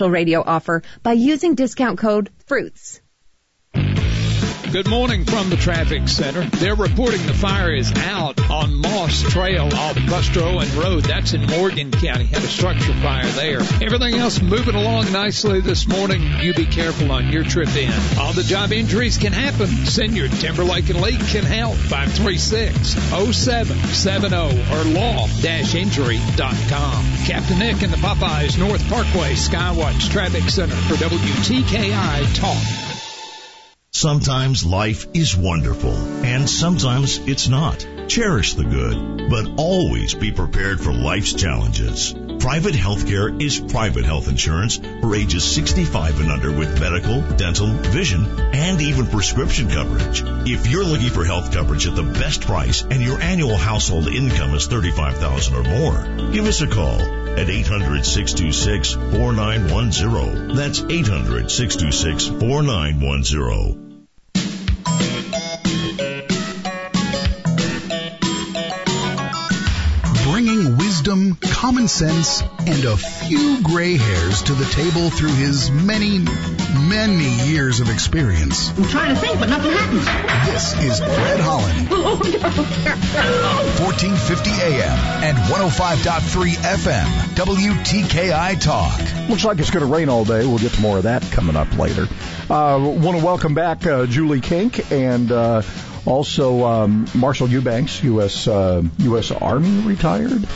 radio offer by using discount code FRUITS. Good morning from the traffic center. They're reporting the fire is out on Moss Trail off Buster Owen Road. That's in Morgan County. Had a structure fire there. Everything else moving along nicely this morning. You be careful on your trip in. All the job injuries can happen. Siniard Timberlake and League can help. 536-0770 or law-injury.com. Captain Nick and the Popeyes North Parkway Skywatch Traffic Center for WTKI Talk. Sometimes life is wonderful, and sometimes it's not. Cherish the good, but always be prepared for life's challenges. Private healthcare is private health insurance for ages 65 and under with medical, dental, vision, and even prescription coverage. If you're looking for health coverage at the best price and your annual household income is 35000 or more, give us a call at 800-626-4910. That's 800-626-4910. Wisdom, common sense, and a few gray hairs to the table through his many, many years of experience. I'm trying to think, but nothing happens. This is Fred Holland. 1450 AM and 105.3 FM, WTKI Talk. Looks like it's going to rain all day. We'll get to more of that coming up later. Uh, want to welcome back uh, Julie Kink and uh, also, um, Marshall Eubanks, U.S. Uh, U.S. Army retired.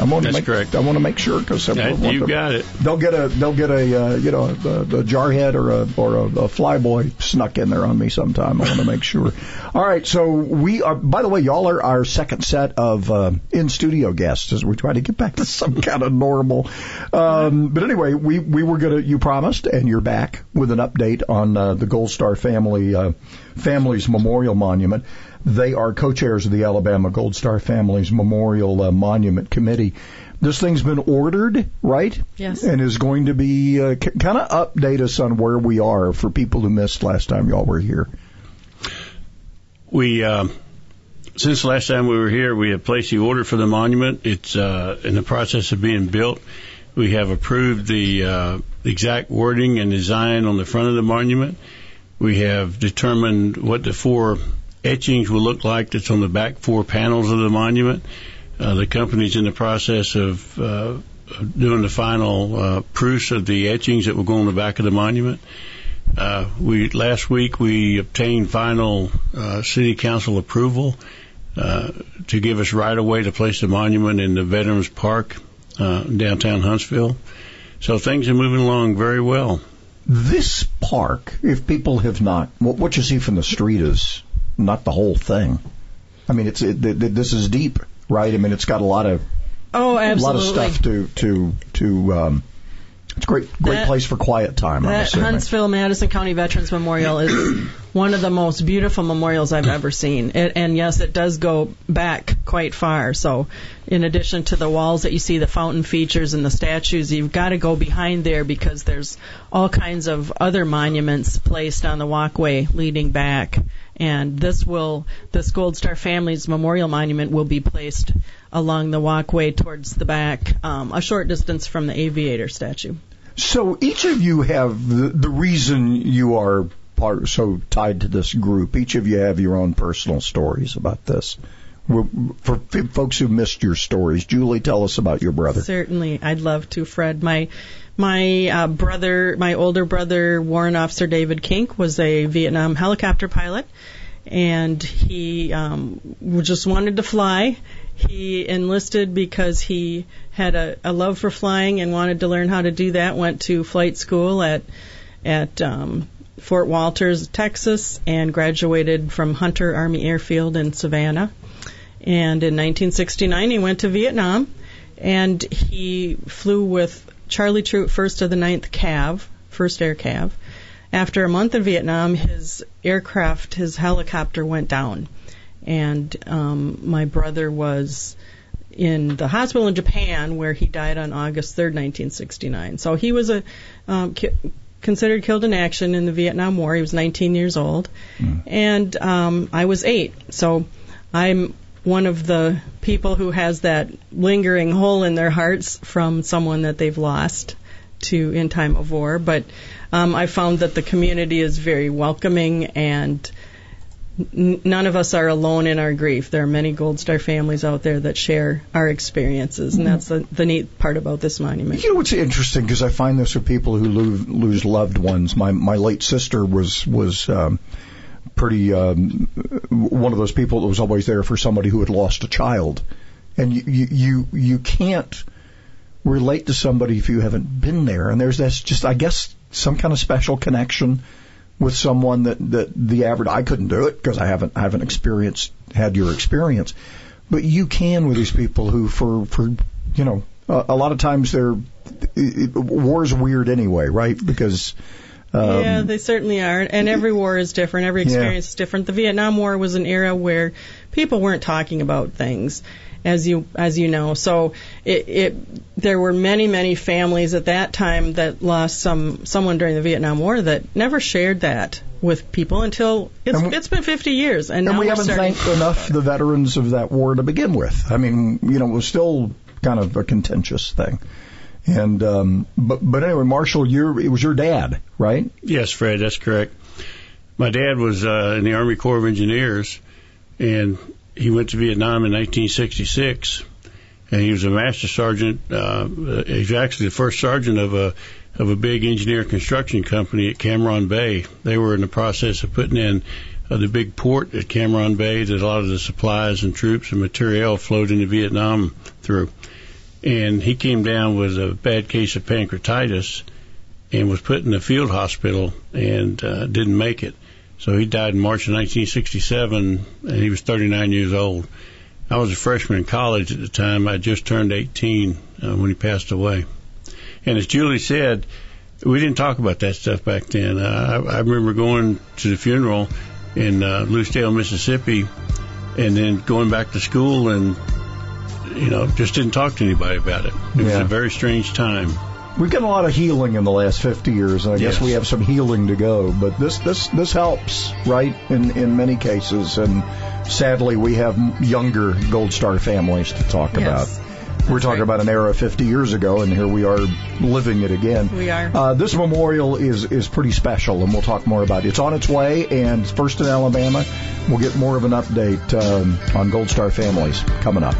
I want to make, correct. I want to make sure because you got it. They'll get a they'll get a uh, you know a, a jarhead or a or a, a flyboy snuck in there on me sometime. I want to make sure. All right, so we are. By the way, y'all are our second set of uh, in studio guests as we try to get back to some kind of normal. Um, but anyway, we we were gonna you promised, and you're back with an update on uh, the Gold Star family uh, family's memorial monument. They are co-chairs of the Alabama Gold Star Families Memorial uh, Monument Committee. This thing's been ordered, right? Yes. And is going to be uh, c- kind of update us on where we are for people who missed last time y'all were here. We uh, since last time we were here, we have placed the order for the monument. It's uh, in the process of being built. We have approved the uh, exact wording and design on the front of the monument. We have determined what the four etchings will look like that's on the back four panels of the monument. Uh, the company's in the process of uh, doing the final uh, proofs of the etchings that will go on the back of the monument. Uh, we last week we obtained final uh, city council approval uh, to give us right of way to place the monument in the Veterans Park uh, downtown Huntsville. So things are moving along very well. This park, if people have not, what you see from the street is not the whole thing. I mean, it's it, it, this is deep, right? I mean, it's got a lot of oh, absolutely. a lot of stuff to to to. Um, it's a great great That- place for quiet time. I'm That. Huntsville Madison County Veterans Memorial is one of the most beautiful memorials I've ever seen. It, and yes, it does go back quite far. So, in addition to the walls that you see, the fountain features and the statues, you've got to go behind there because there's all kinds of other monuments placed on the walkway leading back. And this will, this Gold Star Families Memorial Monument will be placed along the walkway towards the back, um, a short distance from the aviator statue. So each of you have the, the reason you are part so tied to this group. Each of you have your own personal stories about this. For folks who missed your stories, Julie, tell us about your brother. Certainly, I'd love to, Fred. My my uh, brother, my older brother, Warrant Officer David Kink, was a Vietnam helicopter pilot, and he um, just wanted to fly. He enlisted because he had a, a love for flying and wanted to learn how to do that. Went to flight school at at um, Fort Walters, Texas, and graduated from Hunter Army Airfield in Savannah. And in 1969, he went to Vietnam, and he flew with Charlie Troop, first of the Ninth Cav, first Air Cav. After a month in Vietnam, his aircraft, his helicopter went down, and um, my brother was in the hospital in Japan where he died on August 3rd, 1969. So he was a um, ki- considered killed in action in the Vietnam War. He was 19 years old, and um, I was eight. So I'm one of the people who has that lingering hole in their hearts from someone that they've lost to in time of war. But um, I found that the community is very welcoming and n- none of us are alone in our grief. There are many Gold Star families out there that share our experiences, and that's the, the neat part about this monument. You know what's interesting because I find this with people who lose, lose loved ones. My my late sister was was um, pretty um, one of those people that was always there for somebody who had lost a child, and you you you, can't relate to somebody if you haven't been there. And there's this just I guess some kind of special connection with someone that that the average I couldn't do it because I haven't I haven't experienced had your experience, but you can with these people who for for you know a, a lot of times they're it, war's weird anyway, right? Because um, yeah, they certainly are. And every war is different. Every experience Yeah. is different. The Vietnam War was an era where people weren't talking about things, as you as you know. So it, it there were many many families at that time that lost some someone during the Vietnam War that never shared that with people until it's we- it's been 50 years, and, and now we haven't thanked enough the veterans of that war to begin with. I mean, you know, it was still kind of a contentious thing. And um, but but anyway, Marshall, you it was your dad, right? Yes, Fred, that's correct. My dad was uh, in the Army Corps of Engineers, and he went to Vietnam in 1966, and he was a master sergeant. Uh, he was actually the first sergeant of a of a big engineer construction company at Cam Ranh Bay. They were in the process of putting in uh, the big port at Cam Ranh Bay that a lot of the supplies and troops and material flowed into Vietnam through. And he came down with a bad case of pancreatitis and was put in the field hospital and uh, didn't make it. So he died in March of 1967, and he was 39 years old. I was a freshman in college at the time. I just turned 18 uh, when he passed away. And as Julie said, we didn't talk about that stuff back then. Uh, I, I remember going to the funeral in uh, Lucedale, Mississippi, and then going back to school and, you know, just didn't talk to anybody about it. It was a very strange time. We've done a lot of healing in the last 50 years, and I guess we have some healing to go. But this this this helps, right? In in many cases, and sadly, we have younger Gold Star families to talk Yes. about. We're talking about an era 50 years ago, and here we are living it again. We are. Uh, this memorial is is pretty special, and we'll talk more about it. It's on its way, and first in Alabama. We'll get more of an update um, on Gold Star families coming up.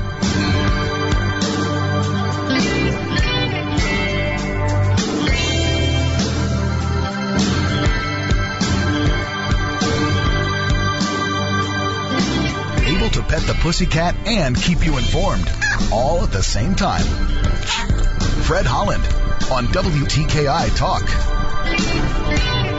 The pussycat and keep you informed, all at the same time. Fred Holland on WTKI Talk.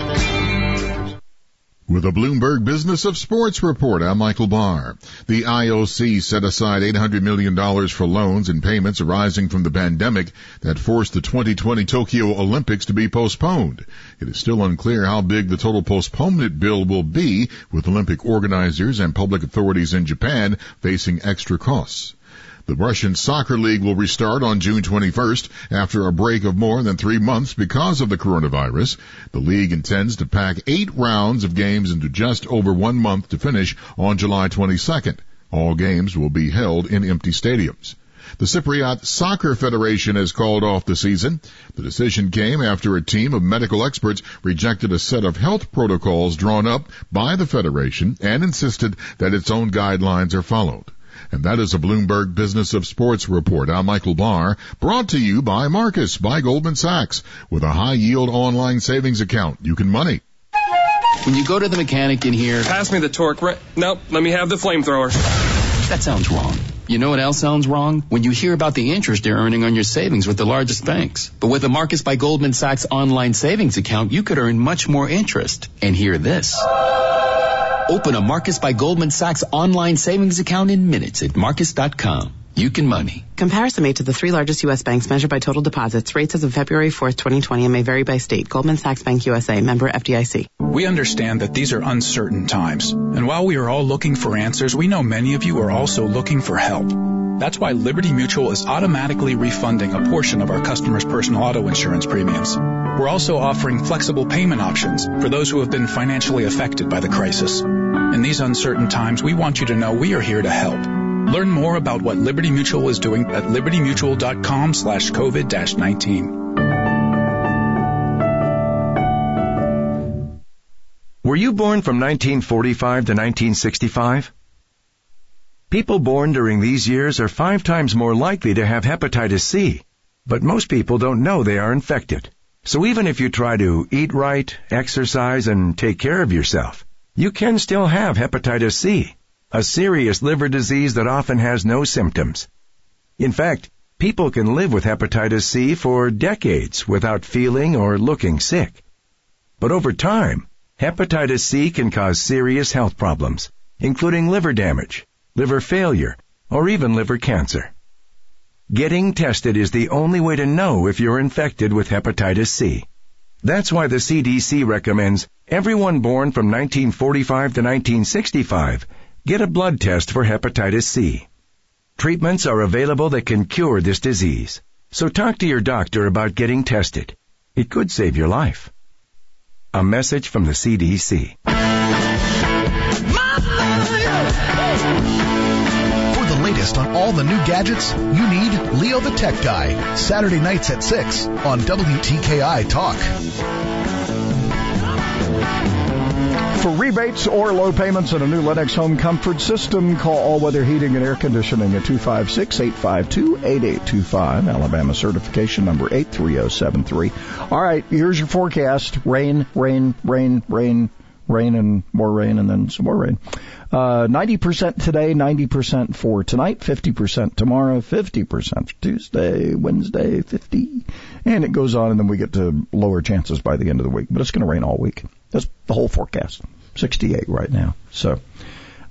With a Bloomberg Business of Sports report, I'm Michael Barr. The IOC set aside $800 million for loans and payments arising from the pandemic that forced the 2020 Tokyo Olympics to be postponed. It is still unclear how big the total postponement bill will be, with Olympic organizers and public authorities in Japan facing extra costs. The Russian Soccer League will restart on June 21st after a break of more than three months because of the coronavirus. The league intends to pack eight rounds of games into just over one month to finish on July 22nd. All games will be held in empty stadiums. The Cypriot Soccer Federation has called off the season. The decision came after a team of medical experts rejected a set of health protocols drawn up by the federation and insisted that its own guidelines are followed. And that is a Bloomberg Business of Sports report. I'm Michael Barr, brought to you by Marcus by Goldman Sachs. With a high yield online savings account, you can money. When you go to the mechanic in here, Pass me the torque. Re- nope, let me have the flamethrower. that sounds wrong. You know what else sounds wrong? When you hear about the interest you're earning on your savings with the largest banks. But with a Marcus by Goldman Sachs online savings account, you could earn much more interest. And hear this. Open a Marcus by Goldman Sachs online savings account in minutes at marcus.com. You can money. Comparison made to the three largest U.S. banks measured by total deposits. Rates as of February 4th, 2020 and may vary by state. Goldman Sachs Bank USA. Member FDIC. We understand that these are uncertain times, and while we are all looking for answers, we know many of you are also looking for help. That's why Liberty Mutual is automatically refunding a portion of our customers' personal auto insurance premiums. We're also offering flexible payment options for those who have been financially affected by the crisis. In these uncertain times, we want you to know we are here to help. Learn more about what Liberty Mutual is doing at libertymutual.com slash COVID-19. Were you born from 1945 to 1965? People born during these years are five times more likely to have hepatitis C, but most people don't know they are infected. So even if you try to eat right, exercise, and take care of yourself, you can still have hepatitis C a serious liver disease that often has no symptoms. In fact, people can live with hepatitis C for decades without feeling or looking sick. But over time, hepatitis C can cause serious health problems, including liver damage, liver failure, or even liver cancer. Getting tested is the only way to know if you're infected with hepatitis C. That's why the CDC recommends everyone born from 1945 to 1965 get a blood test for hepatitis C. Treatments are available that can cure this disease. So talk to your doctor about getting tested. It could save your life. A message from the CDC. For the latest on all the new gadgets, you need Leo the Tech Guy. Saturday nights at 6 on WTKI Talk. For rebates or low payments on a new Lennox home comfort system, call All Weather Heating and Air Conditioning at 256-852-8825, Alabama certification number 83073. All right, here's your forecast. Rain, rain, rain, rain, rain, and more rain, and then some more rain. Uh, 90% today, 90% for tonight, 50% tomorrow, 50% Tuesday, Wednesday, 50. And it goes on, and then we get to lower chances by the end of the week. But it's going to rain all week. That's the whole forecast. 68 right now. So,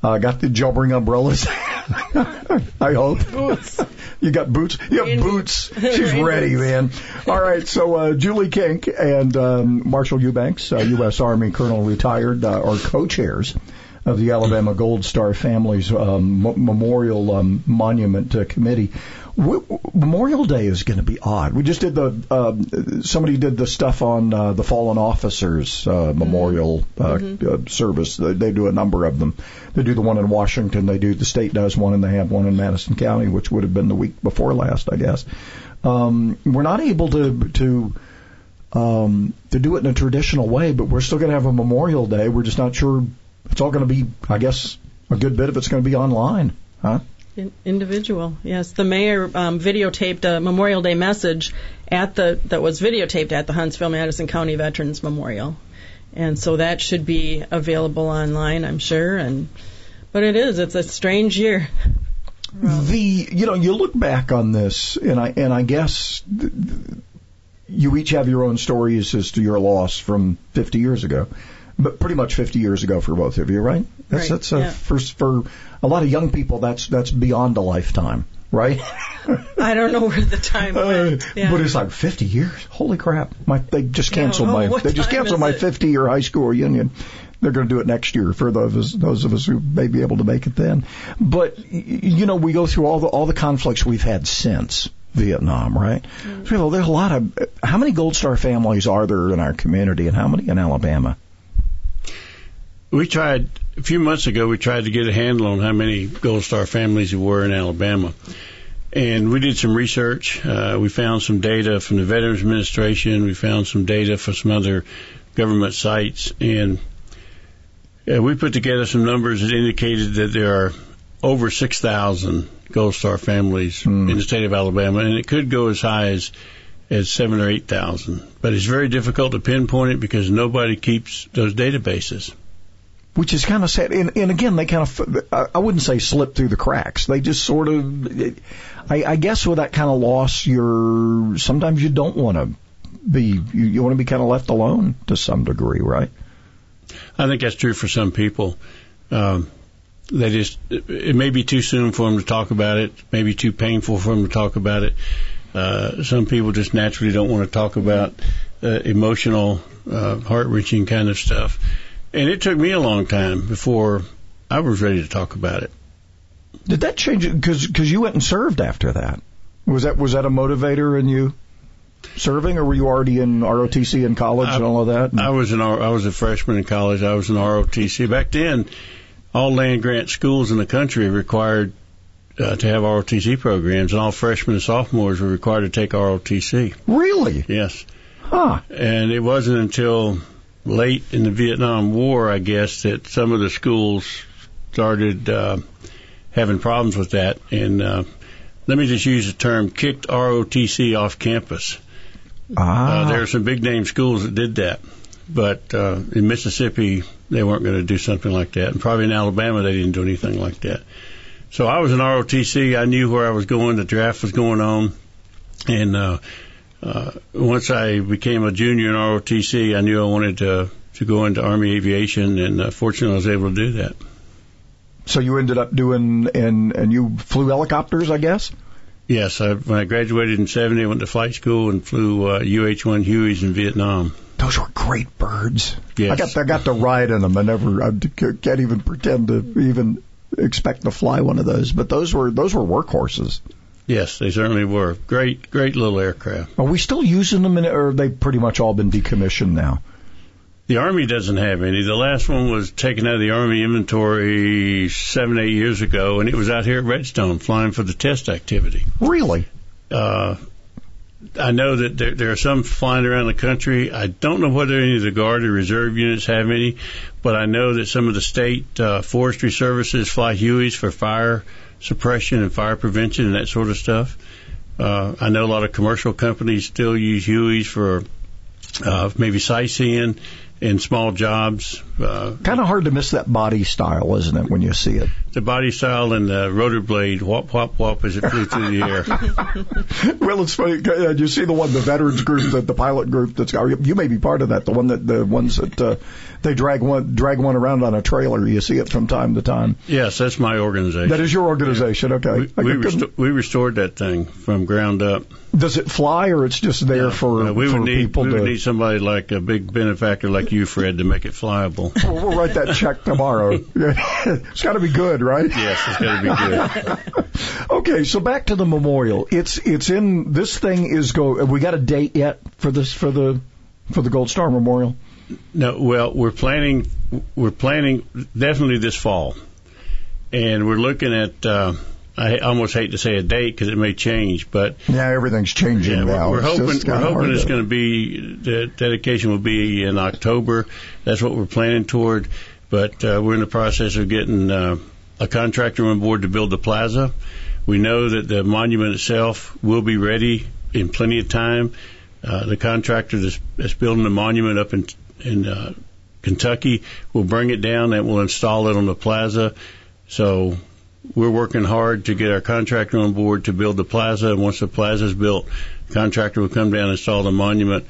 uh, got the jailbring umbrellas. I hope. Boots. you got boots. You have boots. She's ready, man. All right. So, uh, Julie Kink and um, Marshall Eubanks, uh, U.S. Army Colonel retired, uh, are co-chairs of the Alabama Gold Star Families um, M- Memorial um, Monument uh, Committee. Memorial Day is going to be odd. We just did the uh, somebody did the stuff on uh, the fallen officers uh, memorial uh, Mm-hmm. uh, service. They, they do a number of them. They do the one in Washington. They do the state does one, and they have one in Madison County, which would have been the week before last, I guess. Um, we're not able to to um, to do it in a traditional way, but we're still going to have a Memorial Day. We're just not sure it's all going to be. I guess a good bit of it's going to be online, huh? In- individual, yes. The mayor um, videotaped a Memorial Day message at the that was videotaped at the Huntsville Madison County Veterans Memorial, and so that should be available online, I'm sure. And but it is. It's a strange year. The you know you look back on this, and I and I guess th- th- you each have your own stories as to your loss from 50 years ago, but pretty much 50 years ago for both of you, right? That's Right, that's a, yeah. for for a lot of young people. That's that's beyond a lifetime, right? I don't know where the time uh, went. Yeah. But it's like 50 years. Holy crap! My they just canceled my they just canceled my 50 year high school reunion. They're going to do it next year for those of us, those of us who may be able to make it then. But you know, we go through all the all the conflicts we've had since Vietnam, right? Mm. So there's a lot of how many Gold Star families are there in our community, and how many in Alabama? We tried a few months ago. We tried to get a handle on how many Gold Star families there were in Alabama, and we did some research. Uh, we found some data from the Veterans Administration. We found some data from some other government sites, and uh, we put together some numbers that indicated that there are over 6,000 Gold Star families in the state of Alabama, and it could go as high as as seven or eight thousand. But it's very difficult to pinpoint it because nobody keeps those databases. Which is kind of sad. And, and again, they kind of, I wouldn't say slip through the cracks. They just sort of, I, I guess with that kind of loss, you're, sometimes you don't want to be, you, you want to be kind of left alone to some degree, right? I think that's true for some people. Um, they just, it, it may be too soon for them to talk about it, maybe too painful for them to talk about it. Uh, some people just naturally don't want to talk about uh, emotional, uh, heart wrenching kind of stuff. And it took me a long time before I was ready to talk about it. Did that change? Because because you went and served after that. Was that was that a motivator in you serving, or were you already in ROTC in college and all of that? I was an I was a freshman in college. I was in ROTC back then. All land grant schools in the country required uh, to have ROTC programs, and all freshmen and sophomores were required to take ROTC. Really? Yes. Huh. And it wasn't until late in the Vietnam War, I guess, that some of the schools started uh, having problems with that. And uh, let me just use the term kicked ROTC off campus. Ah. Uh, there are some big name schools that did that. But uh, in Mississippi, they weren't going to do something like that. And probably in Alabama, they didn't do anything like that. So I was in ROTC. I knew where I was going. The draft was going on. And uh, uh, once I became a junior in ROTC, I knew I wanted to, to go into Army aviation. And uh, fortunately, I was able to do that. So you ended up doing, and and you flew helicopters, I guess. Yes, I, when I graduated in '70, I went to flight school and flew uh, UH-1 Hueys in Vietnam. Those were great birds. Yes. I got I got to ride in them. I never I can't even pretend to even expect to fly one of those. But those were those were workhorses. Yes, they certainly were. Great, great little aircraft. Are we still using them, in, or have they pretty much all been decommissioned now? The Army doesn't have any. The last one was taken out of the Army inventory seven, eight years ago, and it was out here at Redstone flying for the test activity. Really? Uh, I know that there, there are some flying around the country. I don't know whether any of the Guard or Reserve units have any, but I know that some of the state uh, forestry services fly Hueys for fire suppression and fire prevention and that sort of stuff. Uh, I know a lot of commercial companies still use Hueys for uh, maybe sightseeing and small jobs. Uh, kind of hard to miss that body style, isn't it, when you see it? The body style and the rotor blade, whop, whop, whop, as it flew through the air. well, it's funny. Uh, you see the one, the veterans group, the, the pilot group that's got, you may be part of that, the one that, the ones that, uh, they drag one, drag one around on a trailer. You see it from time to time. Yes, that's my organization. That is your organization. Okay. We, we, resto- we restored that thing from ground up. Does it fly or it's just there no, for, no, we for would need, people we would to, need somebody like a big benefactor like you, Fred, to make it flyable. Well, we'll write that check tomorrow. it's got to be good, right? Yes, it's got to be good. okay, so back to the memorial. It's it's in this thing is go. Have we got a date yet for this for the for the Gold Star Memorial? No. Well, we're planning we're planning definitely this fall, and we're looking at. Uh, I almost hate to say a date because it may change, but yeah, everything's changing yeah, now. We're, hoping we're hoping it's going to be the dedication will be in October. That's what we're planning toward. But uh, we're in the process of getting uh, a contractor on board to build the plaza. We know that the monument itself will be ready in plenty of time. Uh, the contractor that's, that's building the monument up in in uh, Kentucky will bring it down and we'll install it on the plaza. So we're working hard to get our contractor on board to build the plaza. And once the plaza is built, the contractor will come down and install the monument.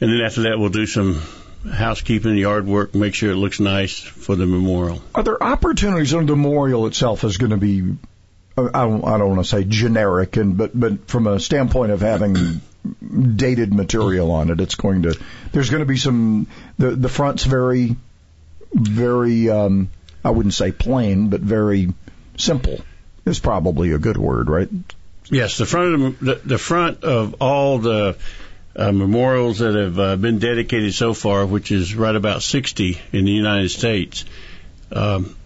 And then after that, we'll do some housekeeping, yard work, make sure it looks nice for the memorial. Are there opportunities the memorial itself is going to be, I don't, I don't want to say generic, and but but from a standpoint of having dated material on it, it's going to, there's going to be some, the the front's very, very, um, I wouldn't say plain, but very simple is probably a good word, right? Yes, the front of the, the, front of all the uh, memorials that have uh, been dedicated so far, which is right about 60 in the United States, um,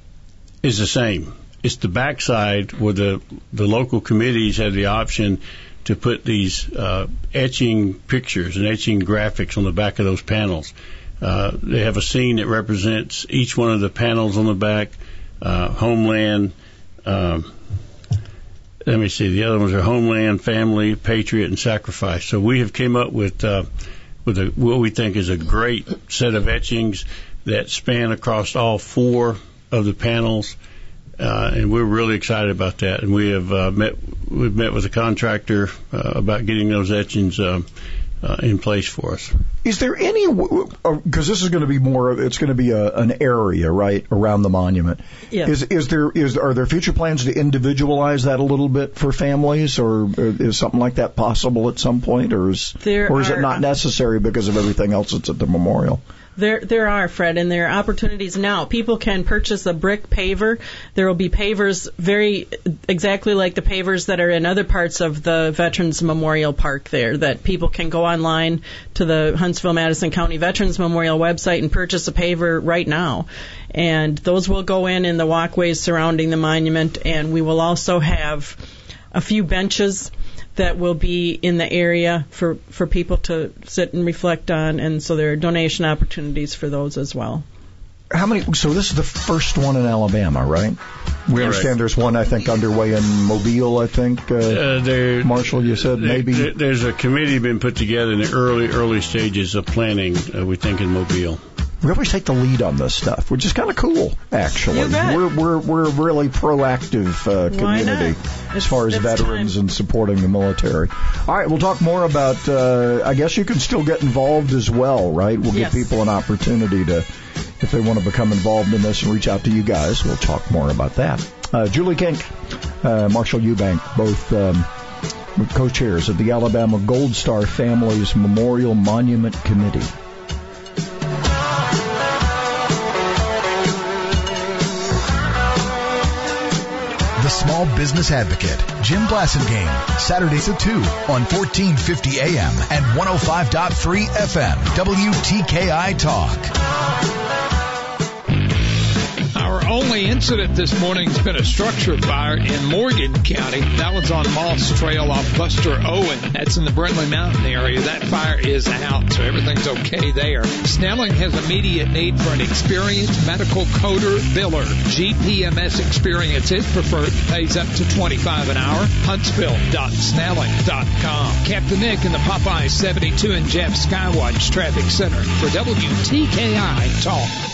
is the same. It's the backside where the the local committees have the option to put these uh, etching pictures and etching graphics on the back of those panels. Uh, they have a scene that represents each one of the panels on the back, uh, homeland. Um, let me see. The other ones are homeland, family, patriot, and sacrifice. So we have came up with uh, with a, what we think is a great set of etchings that span across all four of the panels, uh, and we're really excited about that. And we have uh, met we've met with a contractor uh, about getting those etchings. Uh, uh, in place for us. Is there any because this is going to be more of it's going to be a, an area right around the monument. Yeah. Is is there is are there future plans to individualize that a little bit for families, or is something like that possible at some point, or is there or is are, it not necessary because of everything else that's at the memorial? There, there are, Fred, and there are opportunities now. People can purchase a brick paver. There will be pavers very exactly like the pavers that are in other parts of the Veterans Memorial Park there, that people can go online to the Huntsville Madison County Veterans Memorial website and purchase a paver right now. And those will go in in the walkways surrounding the monument, and we will also have a few benches that will be in the area for for people to sit and reflect on, and so there are donation opportunities for those as well. How many? So this is the first one in Alabama, right? We Correct. understand there's one I think underway in Mobile. I think uh, Uh, there, Marshall, you said there- maybe. there- there's a committee been put together in the early early stages of planning. Uh, we think in Mobile. We always take the lead on this stuff, which is kind of cool, actually. We're we're we're a really proactive uh, community as far as veterans and supporting the military. All right, we'll talk more about. Uh, I guess you can still get involved as well, right? We'll Yes. give people an opportunity to, if they want to become involved in this, and reach out to you guys. We'll talk more about that. Uh, Julie Kink, uh, Marshall Eubank, both. Um, co-chairs of the Alabama Gold Star Families Memorial Monument Committee. Small Business Advocate, Jim Blasingame, Saturdays at 2 on 1450 AM and 105.3 FM, WTKI Talk. Only incident this morning has been a structure fire in Morgan County. That one's on Moss Trail off Buster Owen. That's in the Brindlee Mountain area. That fire is out, so everything's okay there. Snelling has immediate need for an experienced medical coder biller. GPMS experience is preferred. Pays up to 25 an hour. Huntsville.snelling.com. Captain Nick in the Popeye 72 and Jeff Skywatch Traffic Center for WTKI Talk.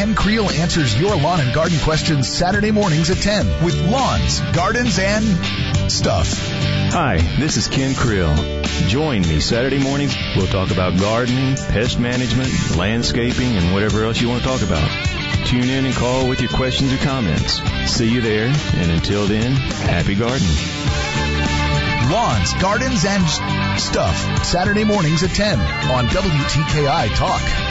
Ken Creel answers your lawn and garden questions Saturday mornings at 10 with lawns, gardens, and stuff. Hi, this is Ken Creel. Join me Saturday mornings. We'll talk about gardening, pest management, landscaping, and whatever else you want to talk about. Tune in and call with your questions or comments. See you there, and until then, happy gardening. Lawns, gardens, and stuff Saturday mornings at 10 on WTKI Talk.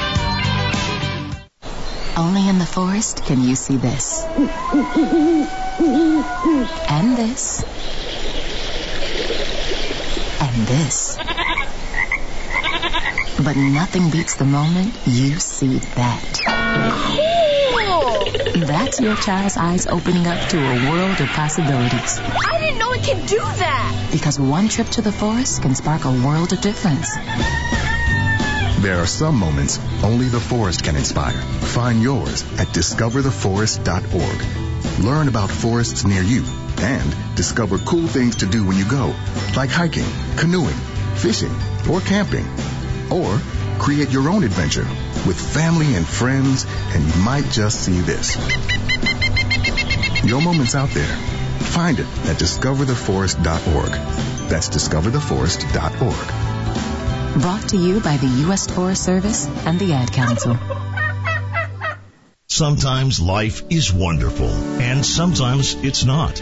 Only in the forest can you see this. And this. And this. But nothing beats the moment you see that. That's your child's eyes opening up to a world of possibilities. I didn't know it could do that. Because one trip to the forest can spark a world of difference. There are some moments only the forest can inspire. Find yours at discovertheforest.org. Learn about forests near you and discover cool things to do when you go, like hiking, canoeing, fishing, or camping. Or create your own adventure with family and friends, and you might just see this. Your moment's out there. Find it at discovertheforest.org. That's discovertheforest.org. Brought to you by the U.S. Forest Service and the Ad Council. Sometimes life is wonderful, and sometimes it's not.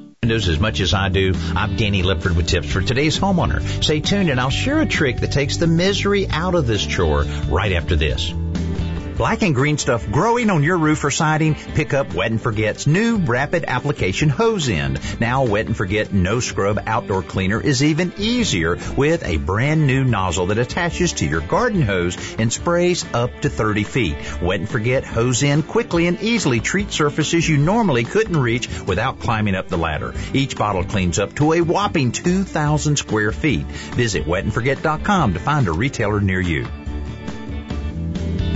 Knows as much as I do. I'm Danny Lipford with tips for today's homeowner. Stay tuned and I'll share a trick that takes the misery out of this chore right after this. Black and green stuff growing on your roof or siding? Pick up Wet and Forget's new rapid application hose end. Now Wet and Forget no scrub outdoor cleaner is even easier with a brand new nozzle that attaches to your garden hose and sprays up to 30 feet. Wet and Forget hose end quickly and easily treats surfaces you normally couldn't reach without climbing up the ladder. Each bottle cleans up to a whopping 2,000 square feet. Visit wetandforget.com to find a retailer near you.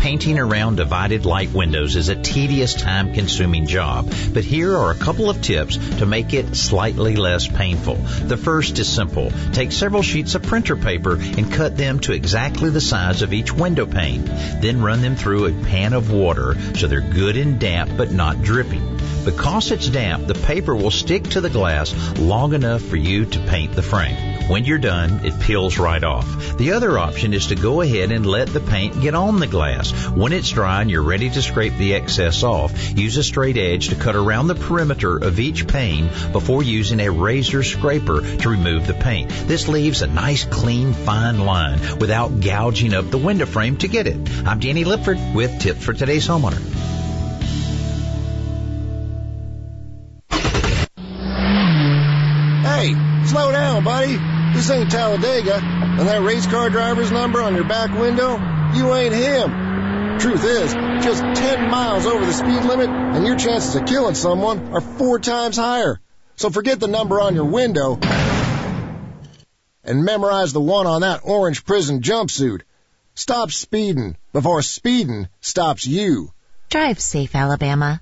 Painting around divided light windows is a tedious, time consuming job, but here are a couple of tips to make it slightly less painful. The first is simple. Take several sheets of printer paper and cut them to exactly the size of each window pane. Then run them through a pan of water so they're good and damp but not dripping. Because it's damp, the paper will stick to the glass long enough for you to paint the frame. When you're done, it peels right off. The other option is to go ahead and let the paint get on the glass. When it's dry and you're ready to scrape the excess off, use a straight edge to cut around the perimeter of each pane before using a razor scraper to remove the paint. This leaves a nice, clean, fine line without gouging up the window frame to get it. I'm Danny Lipford with tips for today's homeowner. Hey, slow down, buddy. This ain't Talladega, and that race car driver's number on your back window, you ain't him. Truth is, just 10 miles over the speed limit, and your chances of killing someone are four times higher. So forget the number on your window and memorize the one on that orange prison jumpsuit. Stop speeding before speeding stops you. Drive safe, Alabama.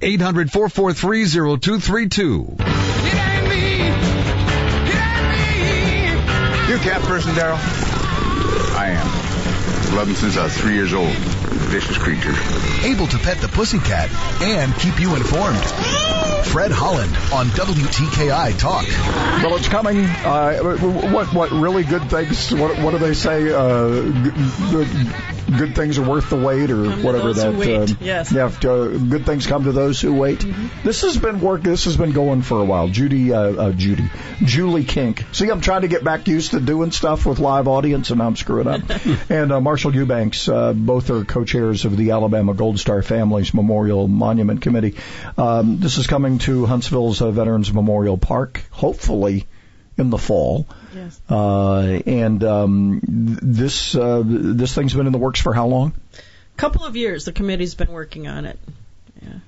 800-443-0232. You a cat person, Daryl? I am. Love them since I was three years old. Vicious creature. Able to pet the pussycat and keep you informed. Fred Holland on WTKI Talk. Well, it's coming. Uh, what what really good things? What what do they say? Uh, good, good things are worth the wait, or Come whatever that. um, Yes. Yeah. Uh, good things come to those who wait. This has been work. This has been going for a while. Judy, uh, uh, Judy, Julie Kink. See, I'm trying to get back used to doing stuff with live audience, and I'm screwing up. and uh, Marshall Eubanks, uh, both are co-chairs of the Alabama Gold Star Families Memorial Monument Committee. Um, this is coming to Huntsville's uh, Veterans Memorial Park, hopefully in the fall. Yes. Uh, and um, this uh, this thing's been in the works for how long? A couple of years the committee's been working on it. Yeah.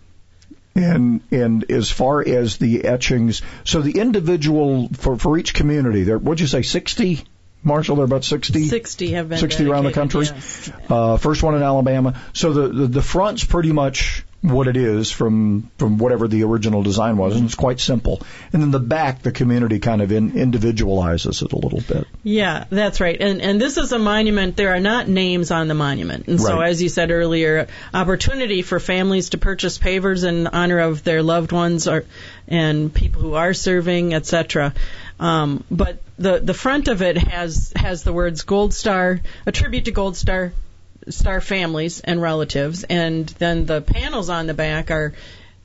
And and as far as the etchings, so the individual for for each community, there what'd you say, sixty? Marshall, they're about 60, 60 have been 60 around the country. yes. Uh, first one in Alabama. So the, the the front's pretty much what it is from from whatever the original design was, and it's quite simple. And then the back, the community kind of in, individualizes it a little bit. Yeah, that's right. And and this is a monument. There are not names on the monument. And so, as you said earlier, opportunity for families to purchase pavers in honor of their loved ones or and people who are serving, etc. Um, but the the front of it has has the words Gold Star, a tribute to Gold Star star families and relatives, and then the panels on the back are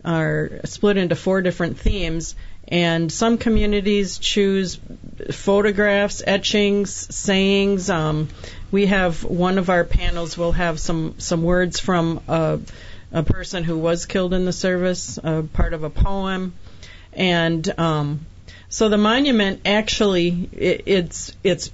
are split into four different themes. And some communities choose photographs, etchings, sayings. Um, we have one of our panels will have some some words from a, a person who was killed in the service, uh, part of a poem, and um, so the monument actually it, it's it's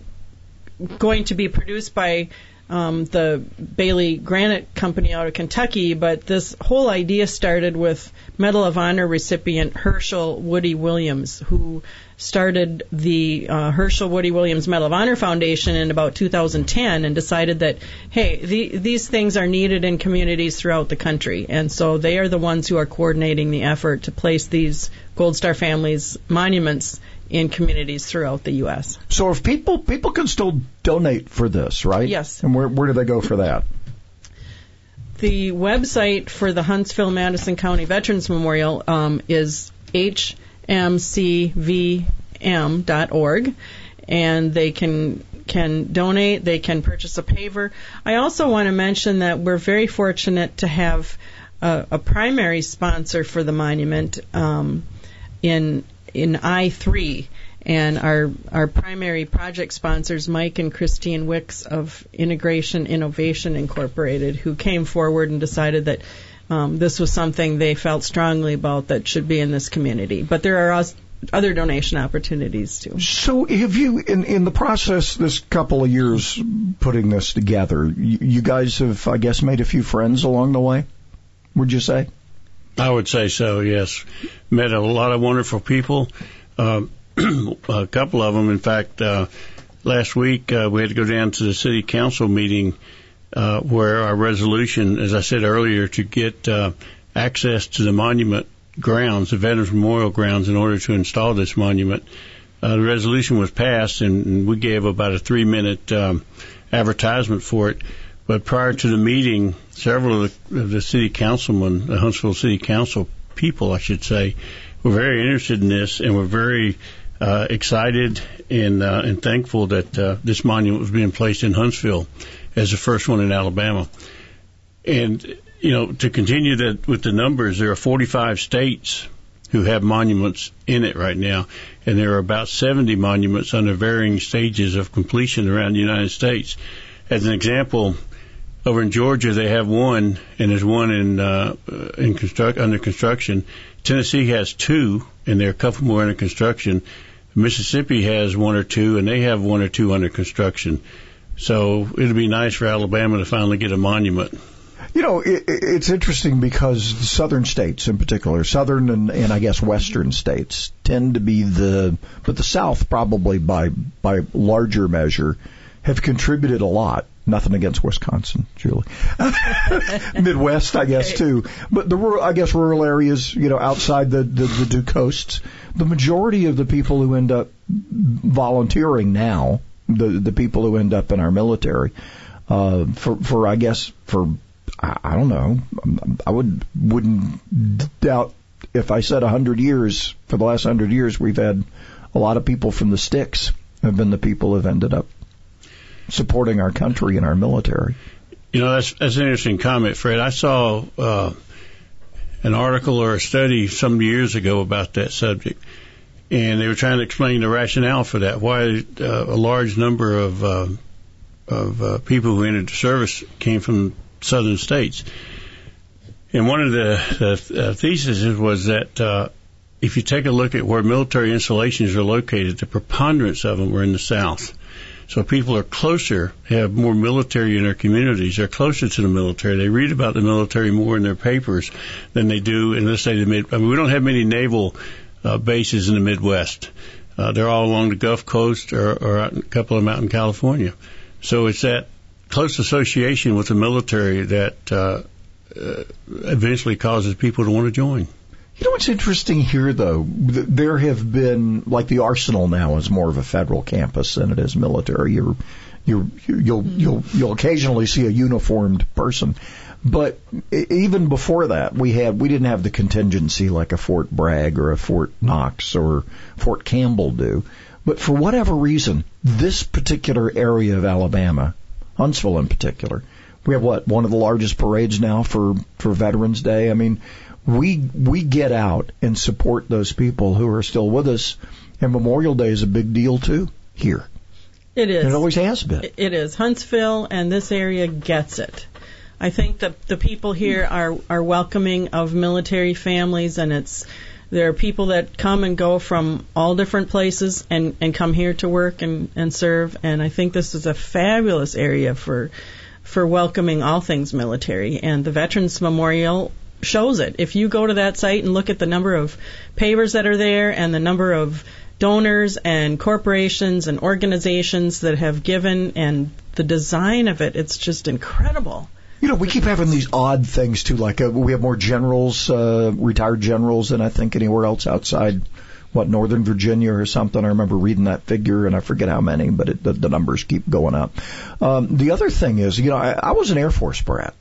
going to be produced by um, the Bailey Granite Company out of Kentucky, but this whole idea started with Medal of Honor recipient Herschel Woody Williams, who started the uh, Herschel Woody Williams Medal of Honor Foundation in about 2010 and decided that, hey, the, these things are needed in communities throughout the country. And so they are the ones who are coordinating the effort to place these Gold Star families monuments in communities throughout the U.S. So if people people can still donate for this, right? Yes. And where where do they go for that? the website for the Huntsville Madison County Veterans Memorial um, is hmcvm.org, and they can can donate. They can purchase a paver. I also want to mention that we're very fortunate to have a, a primary sponsor for the monument um, in in I three. And our our primary project sponsors, Mike and Christine Wicks of Integration Innovation Incorporated, who came forward and decided that um, this was something they felt strongly about that should be in this community. But there are other donation opportunities too. So, have you, in in the process, this couple of years putting this together, you, you guys have, I guess, made a few friends along the way? Would you say? I would say so. Yes, met a lot of wonderful people. Uh, a couple of them, in fact, uh, last week uh, we had to go down to the city council meeting uh, where our resolution, as I said earlier, to get uh, access to the monument grounds, the Veterans Memorial grounds, in order to install this monument. Uh, the resolution was passed, and, we gave about a three-minute um, advertisement for it. But prior to the meeting, several of the, of the city councilmen, the Huntsville City Council people, I should say, were very interested in this and were very uh, excited and uh, and thankful that uh, this monument was being placed in Huntsville as the first one in Alabama. And you know, to continue that with the numbers, there are 45 states who have monuments in it right now, and there are about 70 monuments under varying stages of completion around the United States. As an example, over in Georgia they have one, and there's one in uh, in construct under construction. Tennessee has two, and there are a couple more under construction. Mississippi has one or two, and they have one or two under construction. So it'd be nice for Alabama to finally get a monument. You know, it, it's interesting because the southern states, in particular, southern and, and I guess western states, tend to be the, but the South probably by by larger measure, have contributed a lot. Nothing against Wisconsin, Julie. Midwest, I guess too. But the rural, I guess rural areas, you know, outside the, the the two coasts, the majority of the people who end up volunteering now, the the people who end up in our military, uh, for for I guess for I, I don't know, I would wouldn't doubt if I said a hundred years for the last hundred years we've had a lot of people from the sticks have been the people who've ended up supporting our country and our military. You know, that's that's an interesting comment, Fred. I saw uh, an article or a study some years ago about that subject, and they were trying to explain the rationale for that. Why uh, a large number of uh, of uh, people who entered the service came from southern states. And one of the, the uh, theses was that uh, if you take a look at where military installations are located, the preponderance of them were in the south. So people are closer, have more military in their communities. They're closer to the military. They read about the military more in their papers than they do in, let's say, the mid. I mean, we don't have many naval uh, bases in the Midwest. Uh, they're all along the Gulf Coast or, or a couple of them out in California. So it's that close association with the military that uh, uh, eventually causes people to want to join. You know what's interesting here, though? There have been, like the Arsenal now is more of a federal campus than it is military. You're, you're, you'll, mm-hmm. you'll, you'll occasionally see a uniformed person. But even before that, we had, we didn't have the contingency like a Fort Bragg or a Fort Knox or Fort Campbell do. But for whatever reason, this particular area of Alabama, Huntsville in particular, we have what, one of the largest parades now for, for Veterans Day? I mean, we we get out and support those people who are still with us, and Memorial Day is a big deal too here. It is. And it always has been. It is. Huntsville and this area gets it. I think that the people here are are welcoming of military families, and it's there are people that come and go from all different places and and come here to work and and serve. And I think this is a fabulous area for for welcoming all things military. And the Veterans Memorial shows it. If you go to that site and look at the number of pavers that are there and the number of donors and corporations and organizations that have given and the design of it, it's just incredible. You know, we keep having these odd things too. Like uh, we have more generals, uh, retired generals, than I think anywhere else outside what Northern Virginia or something. I remember reading that figure, and I forget how many, but it, the, the numbers keep going up. Um, the other thing is, you know, I, I was an Air Force brat,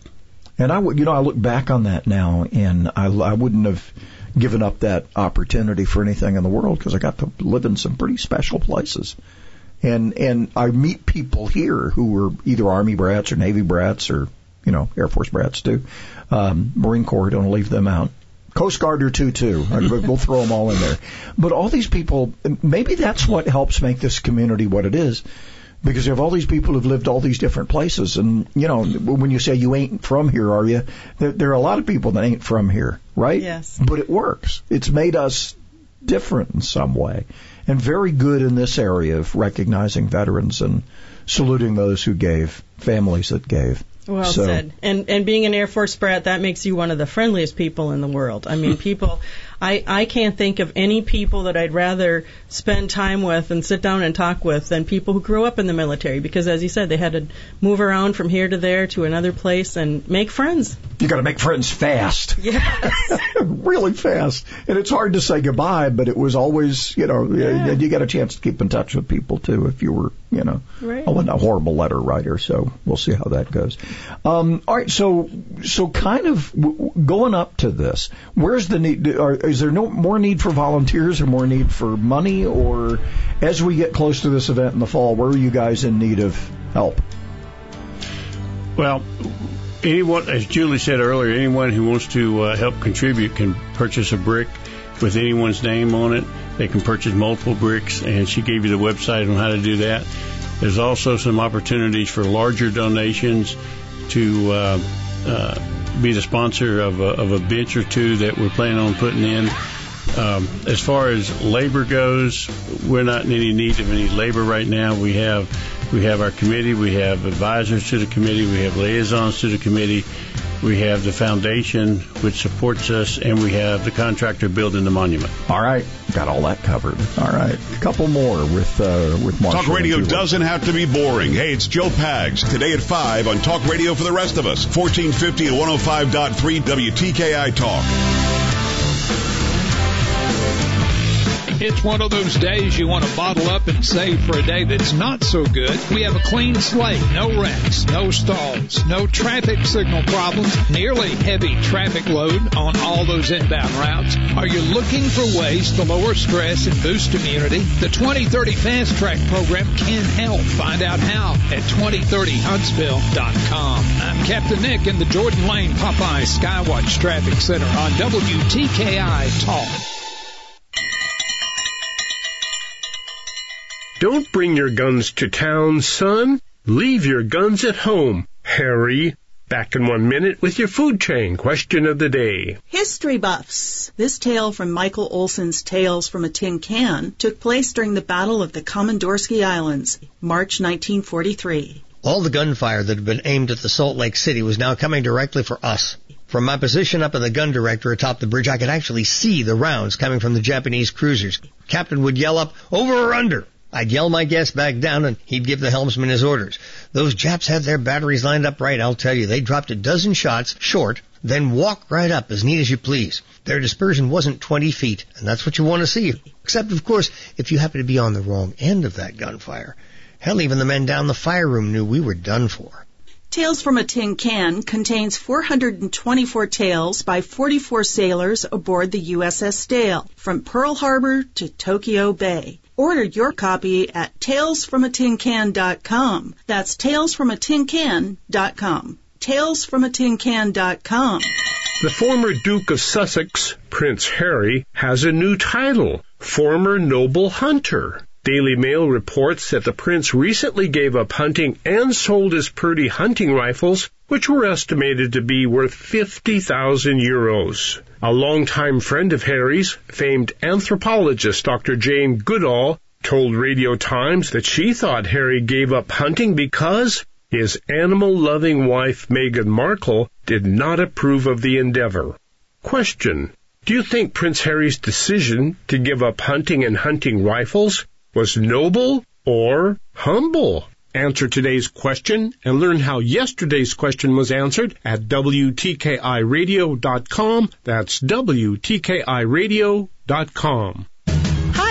And I would, you know, I look back on that now, and I, I wouldn't have given up that opportunity for anything in the world because I got to live in some pretty special places. And and I meet people here who were either Army brats or Navy brats or you know Air Force brats too, um, Marine Corps. Don't leave them out. Coast Guard or two too. We'll throw them all in there. But all these people, maybe that's what helps make this community what it is because you have all these people who've lived all these different places, and you know when you say you ain't from here, are you? There, there, are a lot of people that ain't from here, right? Yes. But it works. It's made us different in some way, and very good in this area of recognizing veterans and saluting those who gave, families that gave. Well so, said. And and being an Air Force brat, that makes you one of the friendliest people in the world. I mean, people. I I can't think of any people that I'd rather spend time with and sit down and talk with than people who grew up in the military. Because as you said, they had to move around from here to there to another place and make friends. You got to make friends fast. Yes. really fast. And it's hard to say goodbye, but it was always, you know, Yeah. you got a chance to keep in touch with people too if you were, you know, Right. I wasn't a horrible letter writer, so we'll see how that goes. Um, all right, so so kind of w- w- going up to this, where's the need? Are, is there no more need for volunteers or more need for money, or as we get close to this event in the fall, where are you guys in need of help? Well, anyone, as Julie said earlier, anyone who wants to uh, help contribute can purchase a brick with anyone's name on it. They can purchase multiple bricks, and she gave you the website on how to do that. There's also some opportunities for larger donations to uh, uh, be the sponsor of a, of a bench or two that we're planning on putting in. Um, as far as labor goes, we're not in any need of any labor right now. We have we have our committee, we have advisors to the committee, we have liaisons to the committee, we have the foundation which supports us, and we have the contractor building the monument. All right, got all that covered. All right, a couple more with uh, with Marshall. Talk radio if you will. doesn't have to be boring. Hey, it's Joe Pags. Today at 5 on Talk Radio for the rest of us. 1450 and 105.3 WTKI Talk. It's one of those days you want to bottle up and save for a day that's not so good. We have a clean slate, no wrecks, no stalls, no traffic signal problems, nearly heavy traffic load on all those inbound routes. Are you looking for ways to lower stress and boost immunity? The 2030 Fast Track program can help. Find out how at 2030huntsville.com. I'm Captain Nick in the Jordan Lane Popeye Skywatch Traffic Center on WTKI Talk. Don't bring your guns to town, son. Leave your guns at home. Harry, back in one minute with your food chain question of the day. History buffs. This tale from Michael Olson's Tales from a Tin Can took place during the Battle of the Komandorsky Islands, March 1943. All the gunfire that had been aimed at the Salt Lake City was now coming directly for us. From my position up in the gun director atop the bridge, I could actually see the rounds coming from the Japanese cruisers. Captain would yell up, over or under? I'd yell my guess back down and he'd give the helmsman his orders. Those Japs had their batteries lined up right, I'll tell you. They dropped a dozen shots short, then walked right up as neat as you please. Their dispersion wasn't 20 feet, and that's what you want to see. Except, of course, if you happen to be on the wrong end of that gunfire. Hell, even the men down the fire room knew we were done for. Tales from a Tin Can contains 424 tales by 44 sailors aboard the USS Dale from Pearl Harbor to Tokyo Bay. Order your copy at talesfromatincan.com. That's talesfromatincan.com. Talesfromatincan.com. The former Duke of Sussex, Prince Harry, has a new title, former noble hunter. Daily Mail reports that the prince recently gave up hunting and sold his Purdey hunting rifles, which were estimated to be worth 50,000 euros. A longtime friend of Harry's, famed anthropologist Dr. Jane Goodall, told Radio Times that she thought Harry gave up hunting because his animal-loving wife Meghan Markle did not approve of the endeavor. Question. Do you think Prince Harry's decision to give up hunting and hunting rifles was noble or humble? Answer today's question and learn how yesterday's question was answered at WTKIRadio.com. That's WTKIRadio.com.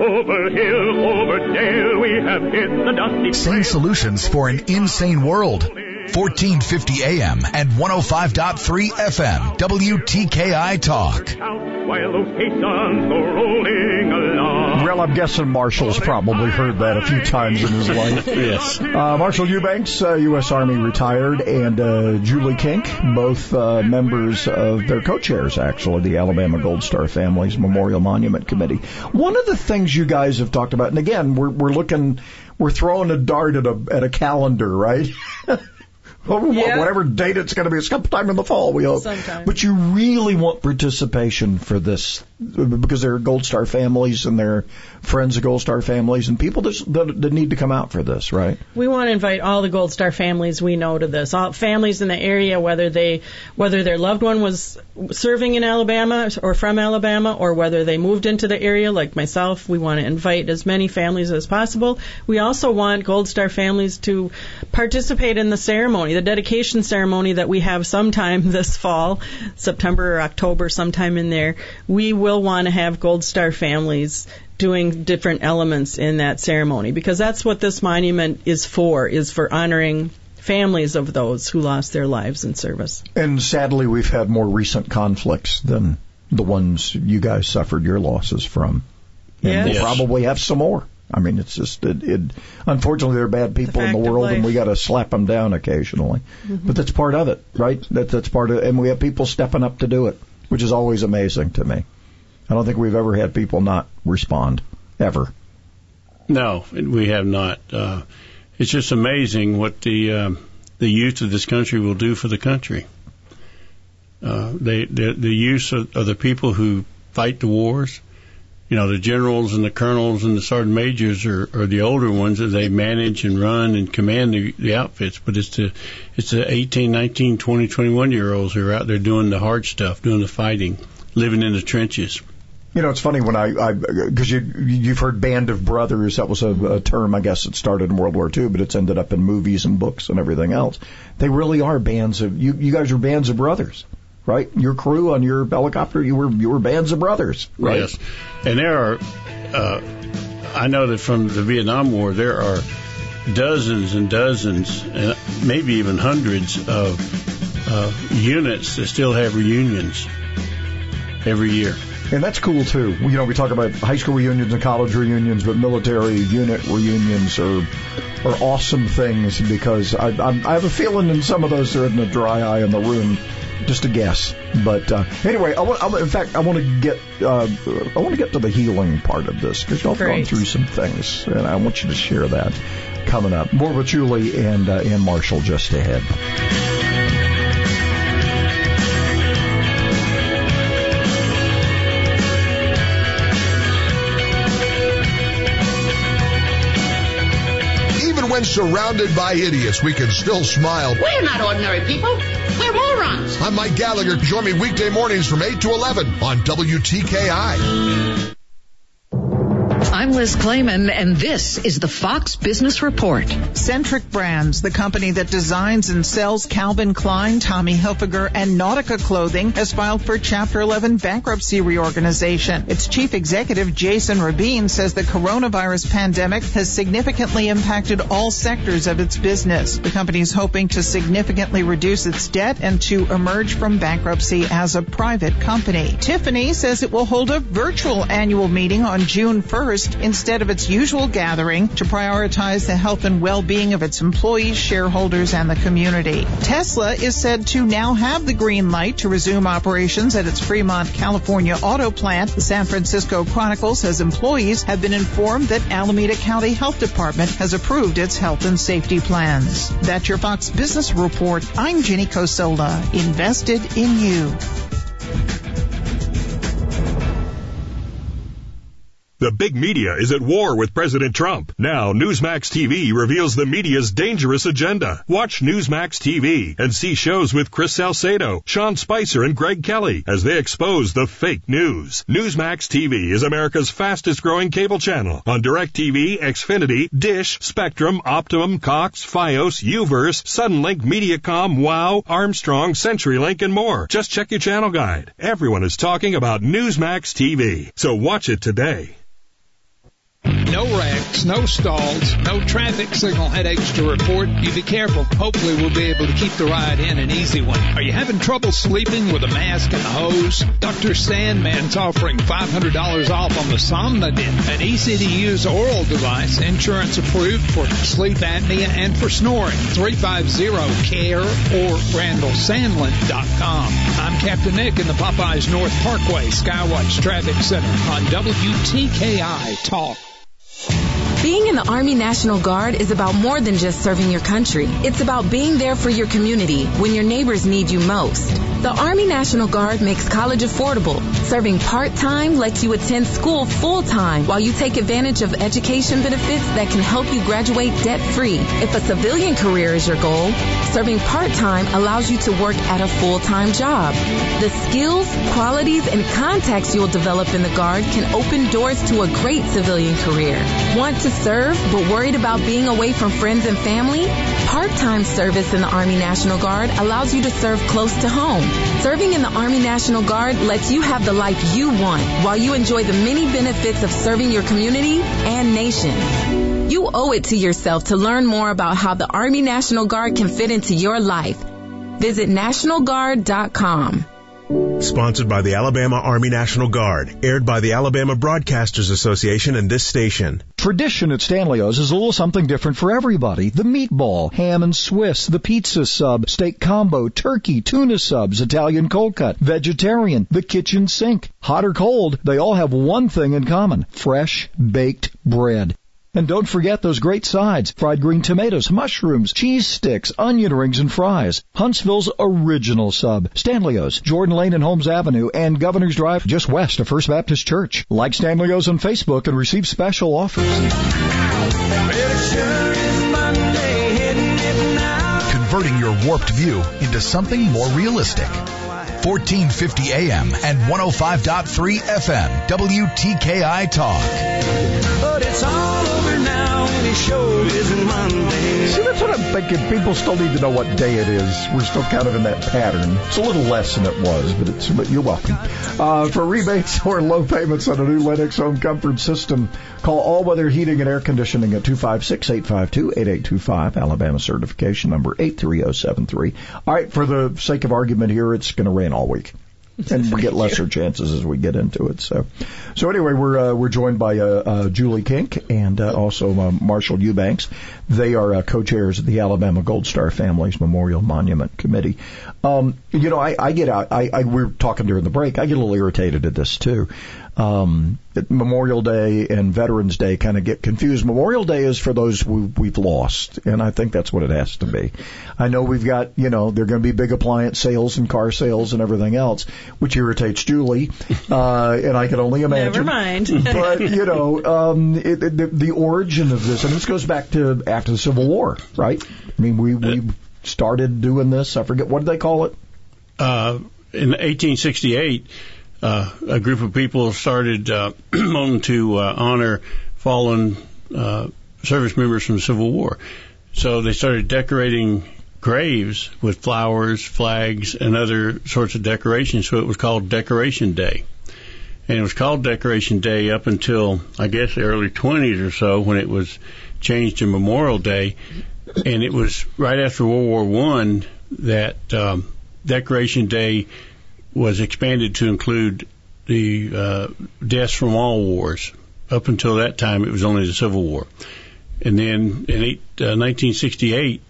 Over hill, over dale, we have hit the dusty Sane solutions for an insane world. 1450 AM and 105.3 FM. WTKI Talk. while those caissons go rolling. Well, I'm guessing Marshall's probably heard that a few times in his life. yes. Uh, Marshall Eubanks, uh, U.S. Army retired, and uh, Julie Kink, both uh, members of their co-chairs, actually, the Alabama Gold Star Families Memorial Monument Committee. One of the things you guys have talked about, and again, we're we're looking, we're throwing a dart at a at a calendar, right? Yeah. Whatever date it's going to be, it's sometime in the fall, we hope. Sometime. But you really want participation for this because there are Gold Star families and there are friends of Gold Star families and people that, that, that need to come out for this, right? We want to invite all the Gold Star families we know to this. All families in the area, whether they whether their loved one was serving in Alabama or from Alabama, or whether they moved into the area, like myself. We want to invite as many families as possible. We also want Gold Star families to participate in the ceremony, the dedication ceremony that we have sometime this fall, September or October, sometime in there. We will want to have Gold Star families doing different elements in that ceremony because that's what this monument is for is for honoring families of those who lost their lives in service. And sadly, we've had more recent conflicts than the ones you guys suffered your losses from. And Yes. we'll probably have some more. I mean, it's just, it, it unfortunately, there are bad people in the world and we got to slap them down occasionally. Mm-hmm. But that's part of it, right? That, that's part of it. And we have people stepping up to do it, which is always amazing to me. I don't think we've ever had people not respond, ever. No, we have not. Uh, it's just amazing what the um, the youth of this country will do for the country. Uh, they the, the use of, of the people who fight the wars. You know, the generals and the colonels and the sergeant majors are, are the older ones that they manage and run and command the, the outfits. But it's the it's the 18, 19, 20, 21 year olds who are out there doing the hard stuff, doing the fighting, living in the trenches. You know, it's funny when I, because you, you've heard Band of Brothers. That was a, a term, I guess, that started in World War II, but it's ended up in movies and books and everything else. They really are bands of, you, you guys are bands of brothers, right? Your crew on your helicopter, you were, you were bands of brothers, right? Yes, and there are. Uh, I know that from the Vietnam War, there are dozens and dozens, and maybe even hundreds of uh, units that still have reunions every year. And that's cool too. You know, we talk about high school reunions and college reunions, but military unit reunions are are awesome things because I, I, I have a feeling in some of those there isn't a dry eye in the room. Just a guess, but uh, anyway, I want, I, in fact, I want to get uh, I want to get to the healing part of this because y'all have gone through some things, and I want you to share that coming up. More with Julie and uh, and Marshall just ahead. Even when surrounded by idiots, we can still smile. We're not ordinary people. We're morons. I'm Mike Gallagher. Join me weekday mornings from 8 to 11 on WTKI. I'm Liz Claman, and this is the Fox Business Report. Centric Brands, the company that designs and sells Calvin Klein, Tommy Hilfiger, and Nautica clothing, has filed for Chapter 11 bankruptcy reorganization. Its chief executive, Jason Rabin, says the coronavirus pandemic has significantly impacted all sectors of its business. The company is hoping to significantly reduce its debt and to emerge from bankruptcy as a private company. Tiffany says it will hold a virtual annual meeting on June 1st instead of its usual gathering to prioritize the health and well-being of its employees, shareholders, and the community. Tesla is said to now have the green light to resume operations at its Fremont, California auto plant. The San Francisco Chronicle says employees have been informed that Alameda County Health Department has approved its health and safety plans. That's your Fox Business Report. I'm Jenny Cosola. Invested in you. The big media is at war with President Trump. Now, Newsmax TV reveals the media's dangerous agenda. Watch Newsmax TV and see shows with Chris Salcedo, Sean Spicer, and Greg Kelly as they expose the fake news. Newsmax TV is America's fastest growing cable channel on DirecTV, Xfinity, Dish, Spectrum, Optimum, Cox, Fios, Uverse, Suddenlink, Mediacom, Wow, Armstrong, CenturyLink, and more. Just check your channel guide. Everyone is talking about Newsmax TV, so watch it today. No wrecks, no stalls, no traffic signal headaches to report. You be careful. Hopefully we'll be able to keep the ride in an easy one. Are you having trouble sleeping with a mask and a hose? Dr. Sandlin's offering $500 off on the Somnodent, an easy to use oral device, insurance approved for sleep apnea and for snoring. 350-CARE or RandallSandlin.com. I'm Captain Nick in the Popeyes North Parkway Skywatch Traffic Center on WTKI Talk. Being in the Army National Guard is about more than just serving your country. It's about being there for your community when your neighbors need you most. The Army National Guard makes college affordable. Serving part-time lets you attend school full-time while you take advantage of education benefits that can help you graduate debt-free. If a civilian career is your goal, serving part-time allows you to work at a full-time job. The skills, qualities, and contacts you'll develop in the Guard can open doors to a great civilian career. Want to serve but worried about being away from friends and family? Part-time service in the Army National Guard allows you to serve close to home. Serving in the Army National Guard lets you have the life you want while you enjoy the many benefits of serving your community and nation. You owe it to yourself to learn more about how the Army National Guard can fit into your life. Visit nationalguard.com. Sponsored by the Alabama Army National Guard. Aired by the Alabama Broadcasters Association and this station. Tradition at Stanley's is a little something different for everybody. The meatball, ham and Swiss, the pizza sub, steak combo, turkey, tuna subs, Italian cold cut, vegetarian, the kitchen sink. Hot or cold, they all have one thing in common. Fresh baked bread. And don't forget those great sides. Fried green tomatoes, mushrooms, cheese sticks, onion rings, and fries. Huntsville's original sub. Stanley's, Jordan Lane and Holmes Avenue, and Governor's Drive just west of First Baptist Church. Like Stanley's on Facebook and receive special offers. Converting your warped view into something more realistic. 1450 AM and 105.3 FM, WTKI Talk. But it's all over now and it sure isn't Monday. See, that's what I'm thinking. People still need to know what day it is. We're still kind of in that pattern. It's a little less than it was, but it's but you're welcome. Uh, for rebates or low payments on a new Lennox home comfort system, call All Weather Heating and Air Conditioning at 256-852-8825. Alabama certification number 83073. All right, for the sake of argument here, it's going to rain all week. and we get lesser chances as we get into it. So, so anyway, we're uh, we're joined by uh, uh, Julie Kink and uh, also uh, Marshall Eubanks. They are uh, co-chairs of the Alabama Gold Star Families Memorial Monument Committee. Um, you know, I, I get out. I, I we we're talking during the break. I get a little irritated at this too. Um, Memorial Day and Veterans Day kind of get confused. Memorial Day is for those we, we've lost, and I think that's what it has to be. I know we've got, you know, there are going to be big appliance sales and car sales and everything else, which irritates Julie, uh, and I can only imagine. Never mind. but you know, um, it, it, the, the origin of this, and this goes back to after the Civil War, right? I mean, we we started doing this. I forget what did they call it. Uh, in 1868, uh, a group of people started uh, to uh, honor fallen uh, service members from the Civil War. So they started decorating graves with flowers, flags, and other sorts of decorations. So it was called Decoration Day. And it was called Decoration Day up until, I guess, the early 20s or so when it was changed to Memorial Day. And it was right after World War One that um, Decoration Day was expanded to include the uh, deaths from all wars. Up until that time, it was only the Civil War. And then in eight, uh, 1968,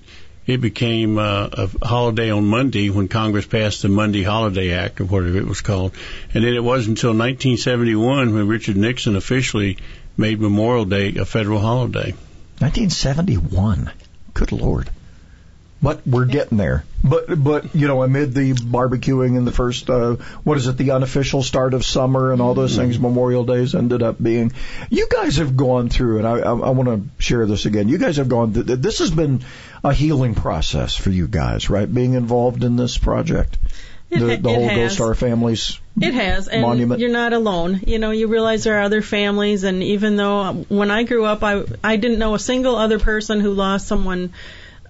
it became uh, a holiday on Monday when Congress passed the Monday Holiday Act, or whatever it was called. And then it wasn't until 1971 when Richard Nixon officially made Memorial Day a federal holiday. 1971. Good Lord. But we're getting there. But but you know, amid the barbecuing and the first uh, what is it, the unofficial start of summer and all those things, Memorial Days ended up being. You guys have gone through, and I I, I want to share this again. You guys have gone. Th- this has been a healing process for you guys, right? Being involved in this project. It the, the whole has. Gold Star families It has, and monument. you're not alone. You know, you realize there are other families, and even though when I grew up, I I didn't know a single other person who lost someone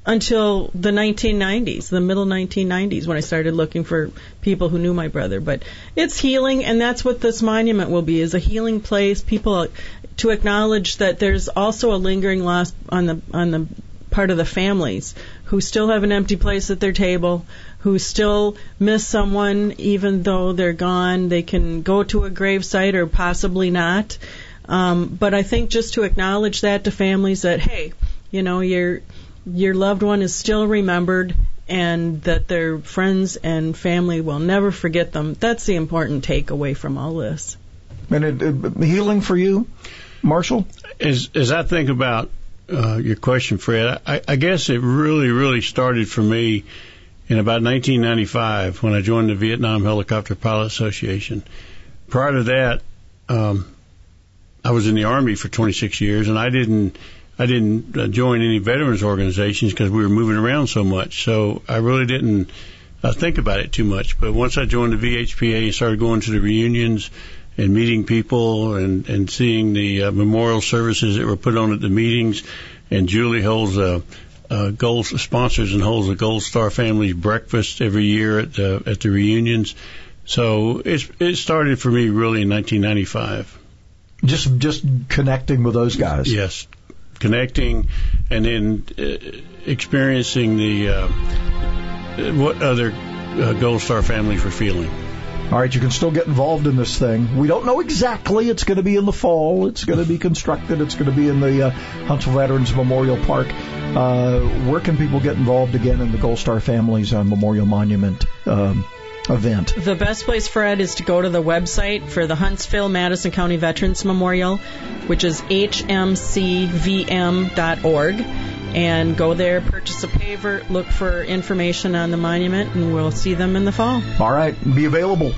until the 1990s, the middle 1990s, when I started looking for people who knew my brother. But it's healing, and that's what this monument will be: is a healing place. People to acknowledge that there's also a lingering loss on the on the part of the families who still have an empty place at their table, who still miss someone even though they're gone. They can go to a gravesite or possibly not. Um, but I think just to acknowledge that to families that hey, you know, your your loved one is still remembered and that their friends and family will never forget them. That's the important takeaway from all this. and it, it, healing for you, Marshall. As as I think about uh, your question, Fred, I, I guess it really, really started for me in about 1995 when I joined the Vietnam Helicopter Pilot Association. Prior to that, um, I was in the Army for 26 years, and I didn't I didn't uh, join any veterans organizations because we were moving around so much. So I really didn't uh, think about it too much. But once I joined the VHPA and started going to the reunions and meeting people and and seeing the uh, memorial services that were put on at the meetings, and Julie holds a, a gold sponsors and holds a Gold Star Family breakfast every year at the at the reunions. So it's it started for me really in 1995. Just just connecting with those guys. Yes, connecting, and then uh, experiencing the uh, what other uh, Gold Star families were feeling. All right, you can still get involved in this thing. We don't know exactly. It's going to be in the fall. It's going to be constructed. It's going to be in the uh, Huntsville Veterans Memorial Park. Uh, where can people get involved again in the Gold Star Families uh, Memorial Monument um, event? The best place, Fred, is to go to the website for the Huntsville Madison County Veterans Memorial, which is hmcvm.org, and go there, purchase a paver, look for information on the monument, and we'll see them in the fall. All right, be available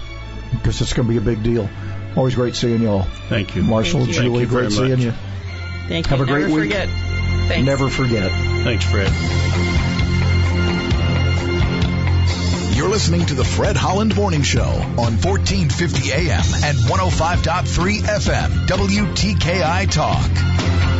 because it's going to be a big deal. Always great seeing you all. Thank you, Marshall, Thank you. Julie, Thank you great seeing much. you. Thank Have you. a great Never week. forget. Thanks. Never forget. Thanks, Fred. You're listening to the Fred Holland Morning Show on 1450 AM and 105.3 FM, WTKI Talk.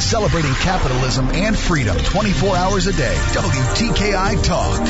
Celebrating capitalism and freedom 24 hours a day. WTKI Talk.